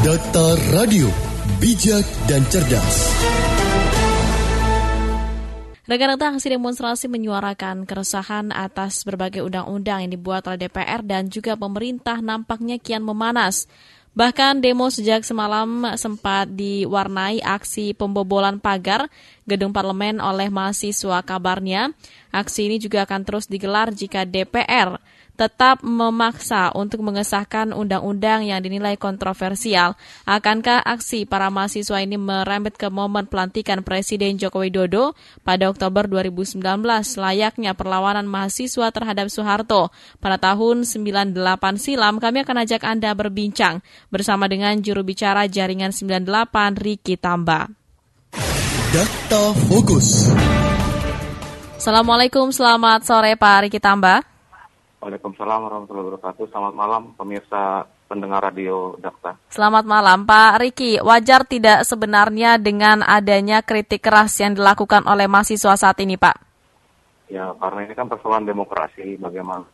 Data Radio, bijak dan cerdas. Rekan-rekan aksi demonstrasi menyuarakan keresahan atas berbagai undang-undang yang dibuat oleh DPR dan juga pemerintah nampaknya kian memanas. Bahkan demo sejak semalam sempat diwarnai aksi pembobolan pagar gedung parlemen oleh mahasiswa kabarnya. Aksi ini juga akan terus digelar jika DPR tetap memaksa untuk mengesahkan undang-undang yang dinilai kontroversial. Akankah aksi para mahasiswa ini merembet ke momen pelantikan Presiden Joko Widodo pada Oktober 2019 layaknya perlawanan mahasiswa terhadap Soeharto pada tahun 98 silam? Kami akan ajak Anda berbincang bersama dengan juru bicara Jaringan 98 Riki Tamba. Data Fokus. Assalamualaikum, selamat sore Pak Riki Tamba. Waalaikumsalam warahmatullahi wabarakatuh. Selamat malam pemirsa pendengar radio Dakta. Selamat malam Pak Riki. Wajar tidak sebenarnya dengan adanya kritik keras yang dilakukan oleh mahasiswa saat ini Pak? Ya karena ini kan persoalan demokrasi bagaimana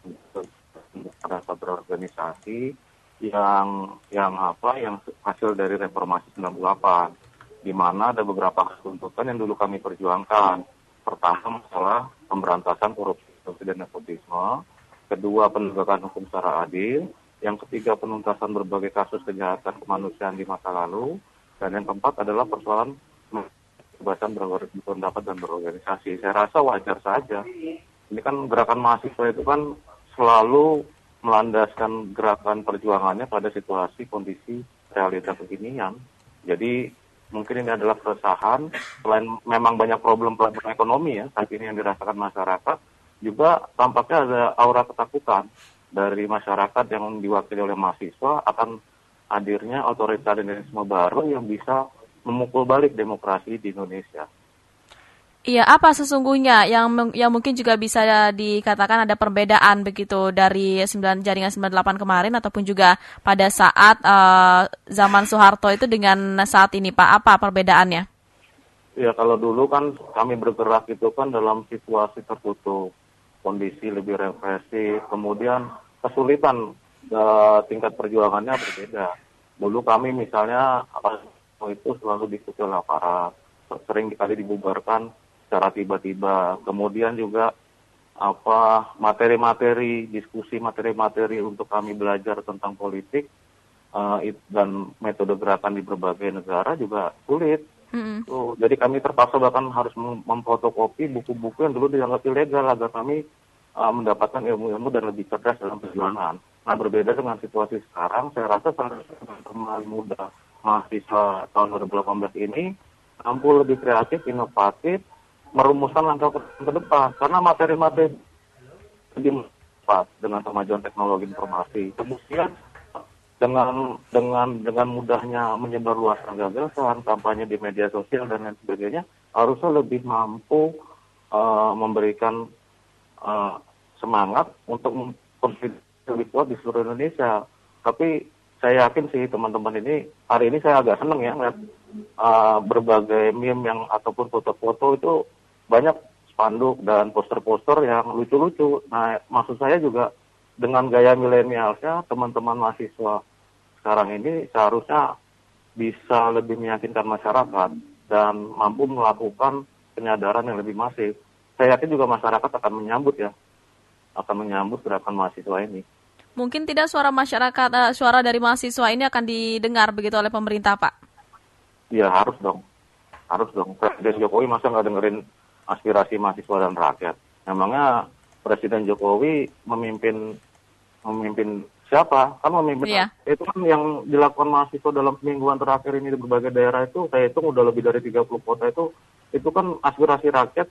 berorganisasi yang yang apa yang hasil dari reformasi 98 di mana ada beberapa tuntutan yang dulu kami perjuangkan. Pertama masalah pemberantasan korupsi dan nepotisme, kedua penegakan hukum secara adil, yang ketiga penuntasan berbagai kasus kejahatan kemanusiaan di masa lalu, dan yang keempat adalah persoalan kebebasan berpendapat dan berorganisasi. Saya rasa wajar saja. Ini kan gerakan mahasiswa itu kan selalu melandaskan gerakan perjuangannya pada situasi kondisi realita kekinian. Jadi mungkin ini adalah keresahan selain memang banyak problem-problem ekonomi ya saat ini yang dirasakan masyarakat juga tampaknya ada aura ketakutan dari masyarakat yang diwakili oleh mahasiswa akan hadirnya otoritarianisme baru yang bisa memukul balik demokrasi di Indonesia. Iya, apa sesungguhnya yang yang mungkin juga bisa dikatakan ada perbedaan begitu dari 9 jaringan 98 kemarin ataupun juga pada saat uh, zaman Soeharto itu dengan saat ini Pak, apa perbedaannya? Ya, kalau dulu kan kami bergerak itu kan dalam situasi tertutup kondisi lebih represif, kemudian kesulitan uh, tingkat perjuangannya berbeda. Dulu kami misalnya itu selalu diikuti oleh aparat, sering kali dibubarkan secara tiba-tiba. Kemudian juga apa materi-materi diskusi materi-materi untuk kami belajar tentang politik uh, dan metode gerakan di berbagai negara juga sulit Mm-hmm. Tuh, jadi kami terpaksa bahkan harus memfotokopi buku-buku yang dulu dianggap ilegal agar kami uh, mendapatkan ilmu-ilmu dan lebih cerdas dalam perjuangan. Nah berbeda dengan situasi sekarang, saya rasa teman-teman muda mahasiswa tahun 2018 ini mampu lebih kreatif, inovatif, merumuskan langkah ke depan. Karena materi-materi lebih cepat dengan kemajuan teknologi informasi. Kemudian dengan dengan dengan mudahnya menyebar luaskan gagasan, kampanye di media sosial dan lain sebagainya, harusnya lebih mampu uh, memberikan uh, semangat untuk lebih kuat di seluruh Indonesia. Tapi saya yakin sih teman-teman ini hari ini saya agak seneng ya ngeliat uh, berbagai meme yang ataupun foto-foto itu banyak spanduk dan poster-poster yang lucu-lucu. Nah, maksud saya juga dengan gaya milenialnya teman-teman mahasiswa sekarang ini seharusnya bisa lebih meyakinkan masyarakat dan mampu melakukan penyadaran yang lebih masif. Saya yakin juga masyarakat akan menyambut ya, akan menyambut gerakan mahasiswa ini. Mungkin tidak suara masyarakat, uh, suara dari mahasiswa ini akan didengar begitu oleh pemerintah, Pak? Iya harus dong, harus dong. Presiden Jokowi masa nggak dengerin aspirasi mahasiswa dan rakyat. Memangnya Presiden Jokowi memimpin memimpin siapa? Kan memimpin iya. itu kan yang dilakukan mahasiswa dalam semingguan terakhir ini di berbagai daerah itu saya hitung udah lebih dari 30 kota itu itu kan aspirasi rakyat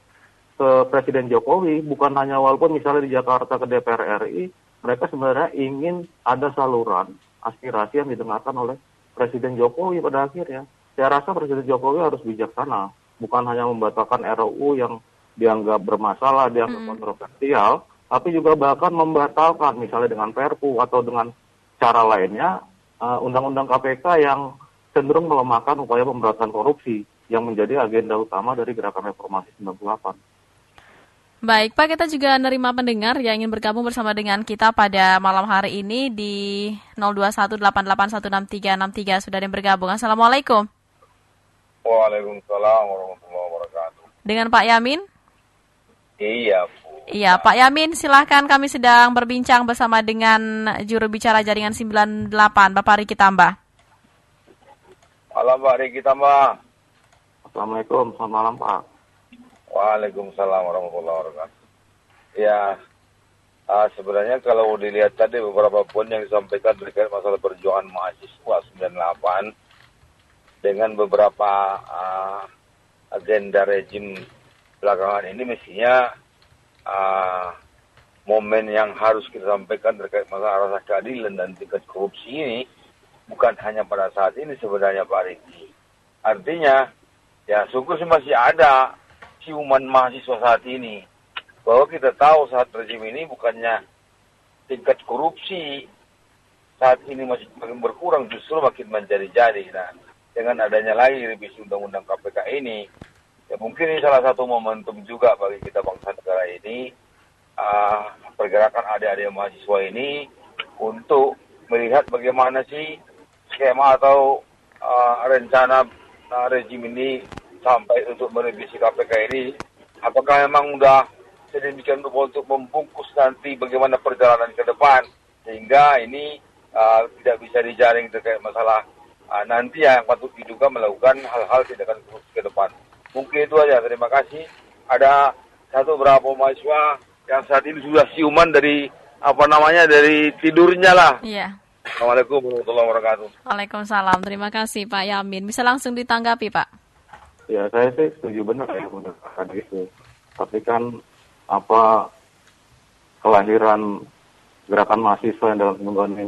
ke Presiden Jokowi bukan hanya walaupun misalnya di Jakarta ke DPR RI mereka sebenarnya ingin ada saluran aspirasi yang didengarkan oleh Presiden Jokowi pada akhirnya. Saya rasa Presiden Jokowi harus bijaksana, bukan hanya membatalkan RUU yang dianggap bermasalah, dianggap mm. kontroversial, tapi juga bahkan membatalkan misalnya dengan Perpu atau dengan cara lainnya uh, undang-undang KPK yang cenderung melemahkan upaya pemberantasan korupsi yang menjadi agenda utama dari gerakan reformasi 98. Baik, Pak, kita juga menerima pendengar yang ingin bergabung bersama dengan kita pada malam hari ini di 0218816363 sudah ada yang bergabung. Assalamualaikum. Waalaikumsalam warahmatullahi wabarakatuh. Dengan Pak Yamin? Iya. Iya, Pak Yamin, silahkan kami sedang berbincang bersama dengan juru bicara jaringan 98, Bapak Riki Tambah. Malam Pak Riki Tambah. Assalamualaikum, selamat malam Pak. Waalaikumsalam warahmatullahi wabarakatuh. Ya, uh, sebenarnya kalau dilihat tadi beberapa poin yang disampaikan terkait masalah perjuangan mahasiswa 98 dengan beberapa uh, agenda rejim belakangan ini mestinya uh, momen yang harus kita sampaikan terkait masalah rasa keadilan dan tingkat korupsi ini bukan hanya pada saat ini sebenarnya Pak Riki. Artinya, ya syukur masih ada ciuman mahasiswa saat ini. Bahwa kita tahu saat rezim ini bukannya tingkat korupsi saat ini masih makin berkurang justru makin menjadi-jadi. Nah, dengan adanya lagi revisi undang-undang KPK ini, ya mungkin ini salah satu momentum juga bagi kita bangsa negara ini, uh, pergerakan adik-adik mahasiswa ini untuk melihat bagaimana sih skema atau uh, rencana uh, rejim ini sampai untuk merevisi KPK ini, apakah memang sudah sedemikian rupa untuk membungkus nanti bagaimana perjalanan ke depan, sehingga ini uh, tidak bisa dijaring terkait masalah uh, nanti yang patut diduga melakukan hal-hal tindakan korupsi ke depan. Mungkin itu aja. Terima kasih. Ada satu berapa mahasiswa yang saat ini sudah siuman dari apa namanya dari tidurnya lah. Iya. Assalamualaikum warahmatullahi wabarakatuh. Waalaikumsalam. Terima kasih Pak Yamin. Bisa langsung ditanggapi Pak. Ya saya sih setuju benar ya mendengarkan itu. Tapi kan apa kelahiran gerakan mahasiswa yang dalam ini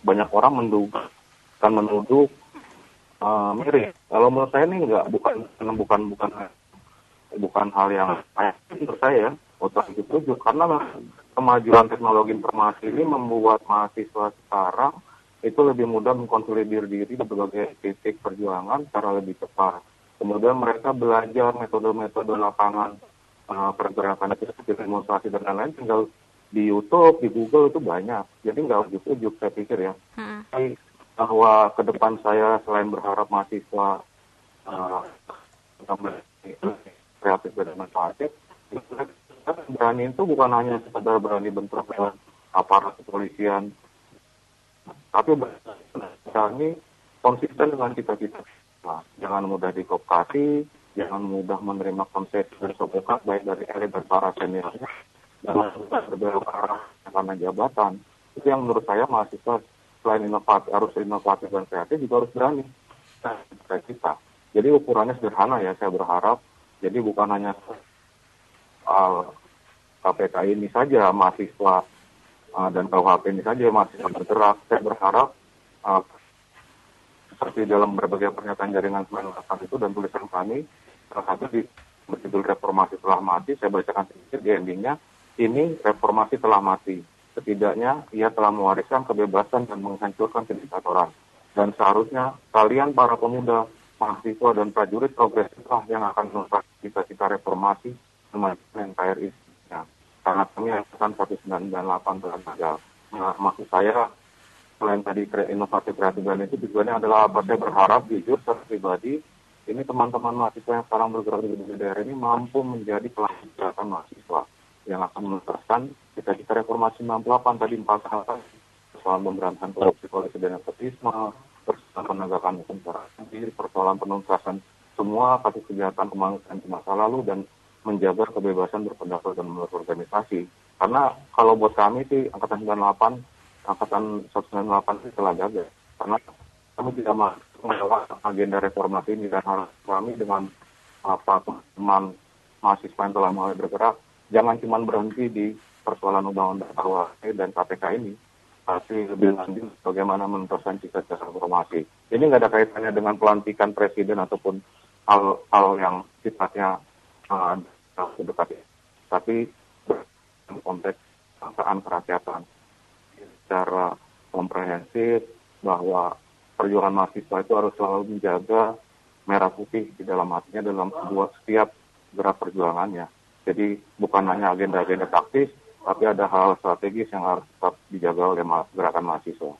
banyak orang menduga kan menuduh uh, mirip. Kalau menurut saya ini enggak bukan bukan bukan bukan hal yang menurut saya untuk setuju karena kemajuan teknologi informasi ini membuat mahasiswa sekarang itu lebih mudah mengkonsolidir diri di berbagai titik perjuangan secara lebih cepat. Kemudian mereka belajar metode-metode lapangan uh, pergerakan itu seperti demonstrasi dan lain-lain tinggal di YouTube, di Google itu banyak. Jadi nggak ujuk-ujuk saya pikir ya. Hmm bahwa ke depan saya selain berharap mahasiswa uh, kreatif dan manfaatnya, berani itu bukan hanya sekedar berani bentrok dengan aparat kepolisian, tapi berani konsisten dengan cita-cita. Nah, jangan mudah dikopkasi, jangan mudah menerima konsep dan baik dari elit dan para seniornya, dan berbelok arah karena jabatan. Itu yang menurut saya mahasiswa selain inovatif harus inovatif dan kreatif juga harus berani nah, kita. Jadi ukurannya sederhana ya saya berharap. Jadi bukan hanya uh, KPK ini saja mahasiswa uh, dan KUHP ini saja mahasiswa bergerak. Saya berharap uh, seperti dalam berbagai pernyataan jaringan 98 itu dan tulisan kami salah satu di berjudul reformasi telah mati saya bacakan sedikit di endingnya ini reformasi telah mati setidaknya ia telah mewariskan kebebasan dan menghancurkan kediktatoran. Dan seharusnya kalian para pemuda, mahasiswa dan prajurit progresiflah yang akan menuntaskan cita-cita reformasi kemajuan NKRI. Ya, karena kami akan 1998 telah gagal. Nah, maksud saya selain tadi inovatif kreatif dan itu tujuannya adalah apa saya berharap jujur secara pribadi ini teman-teman mahasiswa yang sekarang bergerak di daerah ini mampu menjadi pelaku mahasiswa yang akan menuntaskan kita-kita reformasi 68 tadi empat hal persoalan pemberantasan korupsi polisi dan nepotisme, persoalan penegakan hukum secara adil, persoalan penuntasan semua kasus kejahatan kemanusiaan di masa lalu dan menjaga kebebasan berpendapat dan berorganisasi. Karena kalau buat kami sih angkatan 98, angkatan 198 itu telah gagal. Karena kami tidak membawa agenda reformasi ini dan harus kami dengan apa teman mahasiswa yang telah mulai bergerak jangan cuma berhenti di persoalan undang-undang KUHP dan KPK ini, tapi lebih lanjut bagaimana menuntaskan cita-cita reformasi. Ini nggak ada kaitannya dengan pelantikan presiden ataupun hal-hal yang sifatnya uh, dekat, tapi dalam konteks kebangsaan kerakyatan secara komprehensif bahwa perjuangan mahasiswa itu harus selalu menjaga merah putih di dalam hatinya dalam sebuah setiap gerak perjuangannya Jadi bukan hanya agenda-agenda taktis, tapi ada hal strategis yang harus tetap dijaga oleh gerakan mahasiswa.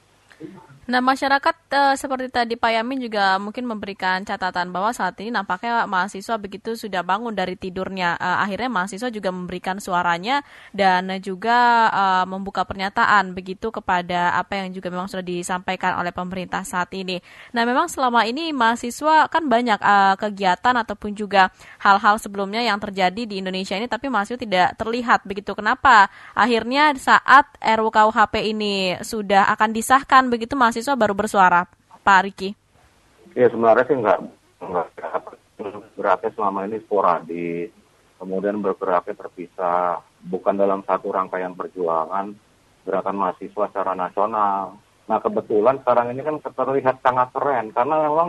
Nah, masyarakat uh, seperti tadi Pak Yamin juga mungkin memberikan catatan bahwa saat ini nampaknya mahasiswa begitu sudah bangun dari tidurnya. Uh, akhirnya mahasiswa juga memberikan suaranya dan juga uh, membuka pernyataan begitu kepada apa yang juga memang sudah disampaikan oleh pemerintah saat ini. Nah, memang selama ini mahasiswa kan banyak uh, kegiatan ataupun juga hal-hal sebelumnya yang terjadi di Indonesia ini tapi mahasiswa tidak terlihat begitu. Kenapa? Akhirnya saat RUKUHP ini sudah akan disahkan begitu mahasiswa baru bersuara, Pak Riki? Ya sebenarnya sih nggak nggak bergeraknya selama ini sporadis, kemudian bergeraknya terpisah, bukan dalam satu rangkaian perjuangan gerakan mahasiswa secara nasional. Nah kebetulan sekarang ini kan terlihat sangat keren karena memang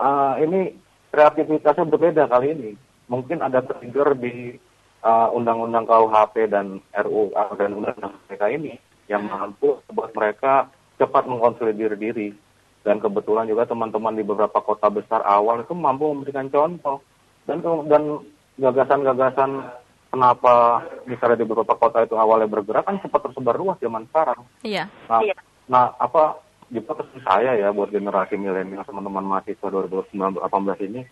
uh, ini kreativitasnya berbeda kali ini. Mungkin ada trigger di uh, Undang-Undang KUHP dan RU dan Undang-Undang mereka ini yang mampu buat mereka cepat mengkonsolidir diri. Dan kebetulan juga teman-teman di beberapa kota besar awal itu mampu memberikan contoh. Dan dan gagasan-gagasan kenapa misalnya di beberapa kota itu awalnya bergerak kan cepat tersebar luas zaman sekarang. Iya. Nah, iya. nah apa juga pesan saya ya buat generasi milenial teman-teman mahasiswa 2018 ini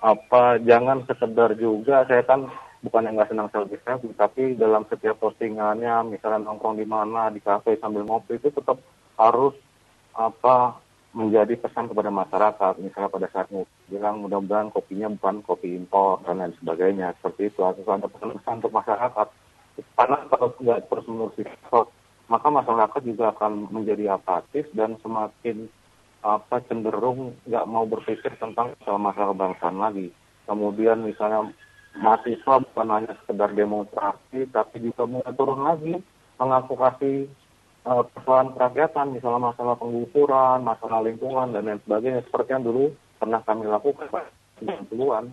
apa jangan sekedar juga saya kan bukan yang nggak senang selfie selfie tapi dalam setiap postingannya misalnya nongkrong di mana di kafe sambil ngopi itu tetap harus apa menjadi pesan kepada masyarakat. Misalnya pada saat bilang mudah-mudahan kopinya bukan kopi impor dan lain sebagainya. Seperti itu atau ada pesan-pesan untuk masyarakat. Karena kalau tidak terus menerus maka masyarakat juga akan menjadi apatis dan semakin apa cenderung nggak mau berpikir tentang masalah kebangsaan lagi. Kemudian misalnya mahasiswa bukan hanya sekedar demonstrasi tapi juga mulai turun lagi mengadvokasi uh, persoalan kerakyatan, misalnya masalah penggusuran, masalah lingkungan, dan lain sebagainya, seperti yang dulu pernah kami lakukan Pak, 90-an.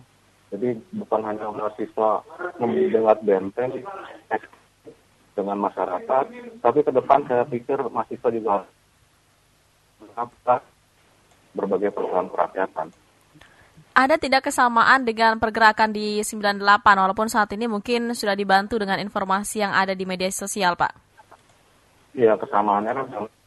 Jadi bukan hanya mahasiswa membuat benteng dengan masyarakat, tapi ke depan saya pikir mahasiswa juga harus berbagai persoalan kerakyatan. Ada tidak kesamaan dengan pergerakan di 98 walaupun saat ini mungkin sudah dibantu dengan informasi yang ada di media sosial, Pak? Iya kesamaannya kan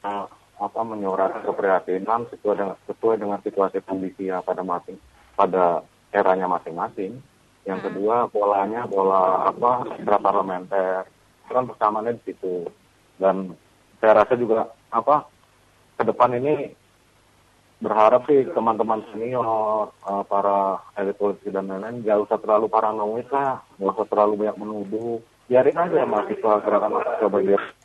uh, apa menyuarakan keprihatinan sesuai dengan sesuai dengan situasi kondisi yang pada masing pada eranya masing-masing. Yang hmm. kedua polanya pola apa parlementer itu kan persamaannya di situ dan saya rasa juga apa ke depan ini berharap sih teman-teman senior, uh, para elit politik dan lain-lain gak usah terlalu paranoid lah, gak usah terlalu banyak menuduh. Biarin aja mahasiswa gerakan mahasiswa bergerak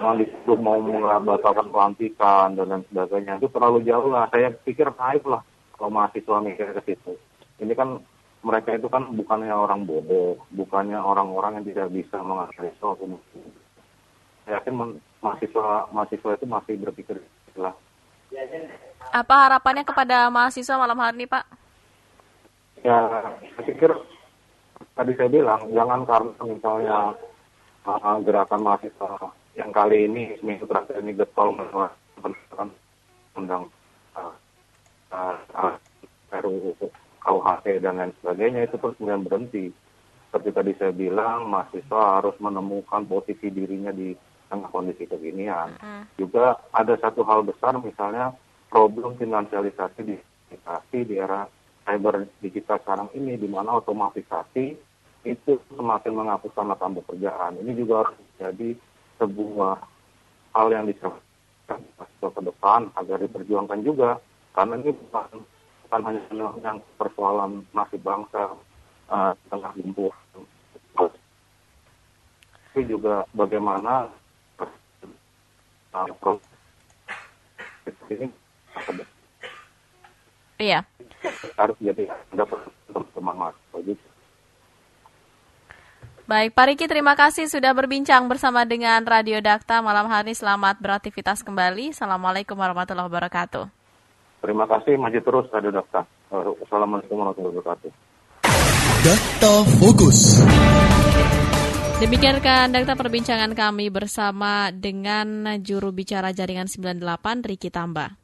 jangan disuruh mau membatalkan pelantikan dan lain sebagainya itu terlalu jauh lah. Saya pikir naif lah kalau mahasiswa mikir ke situ. Ini kan mereka itu kan bukannya orang bodoh bukannya orang-orang yang tidak bisa mengatasi soal saya yakin mahasiswa mahasiswa itu masih berpikir lah. Apa harapannya kepada mahasiswa malam hari ini pak? Ya saya pikir tadi saya bilang jangan karena misalnya uh, gerakan mahasiswa yang kali ini seminggu terakhir ini getol menentukan undang uh, uh, RUU KUHP dan lain sebagainya itu terus kemudian berhenti. Seperti tadi saya bilang, mahasiswa harus menemukan posisi dirinya di tengah kondisi kekinian. Uh. Juga ada satu hal besar misalnya problem finansialisasi di di era cyber digital sekarang ini di mana otomatisasi itu semakin menghapuskan lapangan pekerjaan. Ini juga harus menjadi sebuah hal yang disampaikan ke depan agar diperjuangkan juga. Karena ini bukan bukan hanya yang persoalan nasib bangsa uh, tengah lumpuh. Tapi juga bagaimana uh, ini iya. harus jadi dapat teman-teman. gitu Baik, Pak Riki terima kasih sudah berbincang bersama dengan Radio Dakta malam hari. Selamat beraktivitas kembali. Assalamualaikum warahmatullahi wabarakatuh. Terima kasih, maju terus Radio Dakta. Assalamualaikum warahmatullahi wabarakatuh. Dakta Fokus. Demikian kan Dakta perbincangan kami bersama dengan juru bicara jaringan 98 Riki Tamba.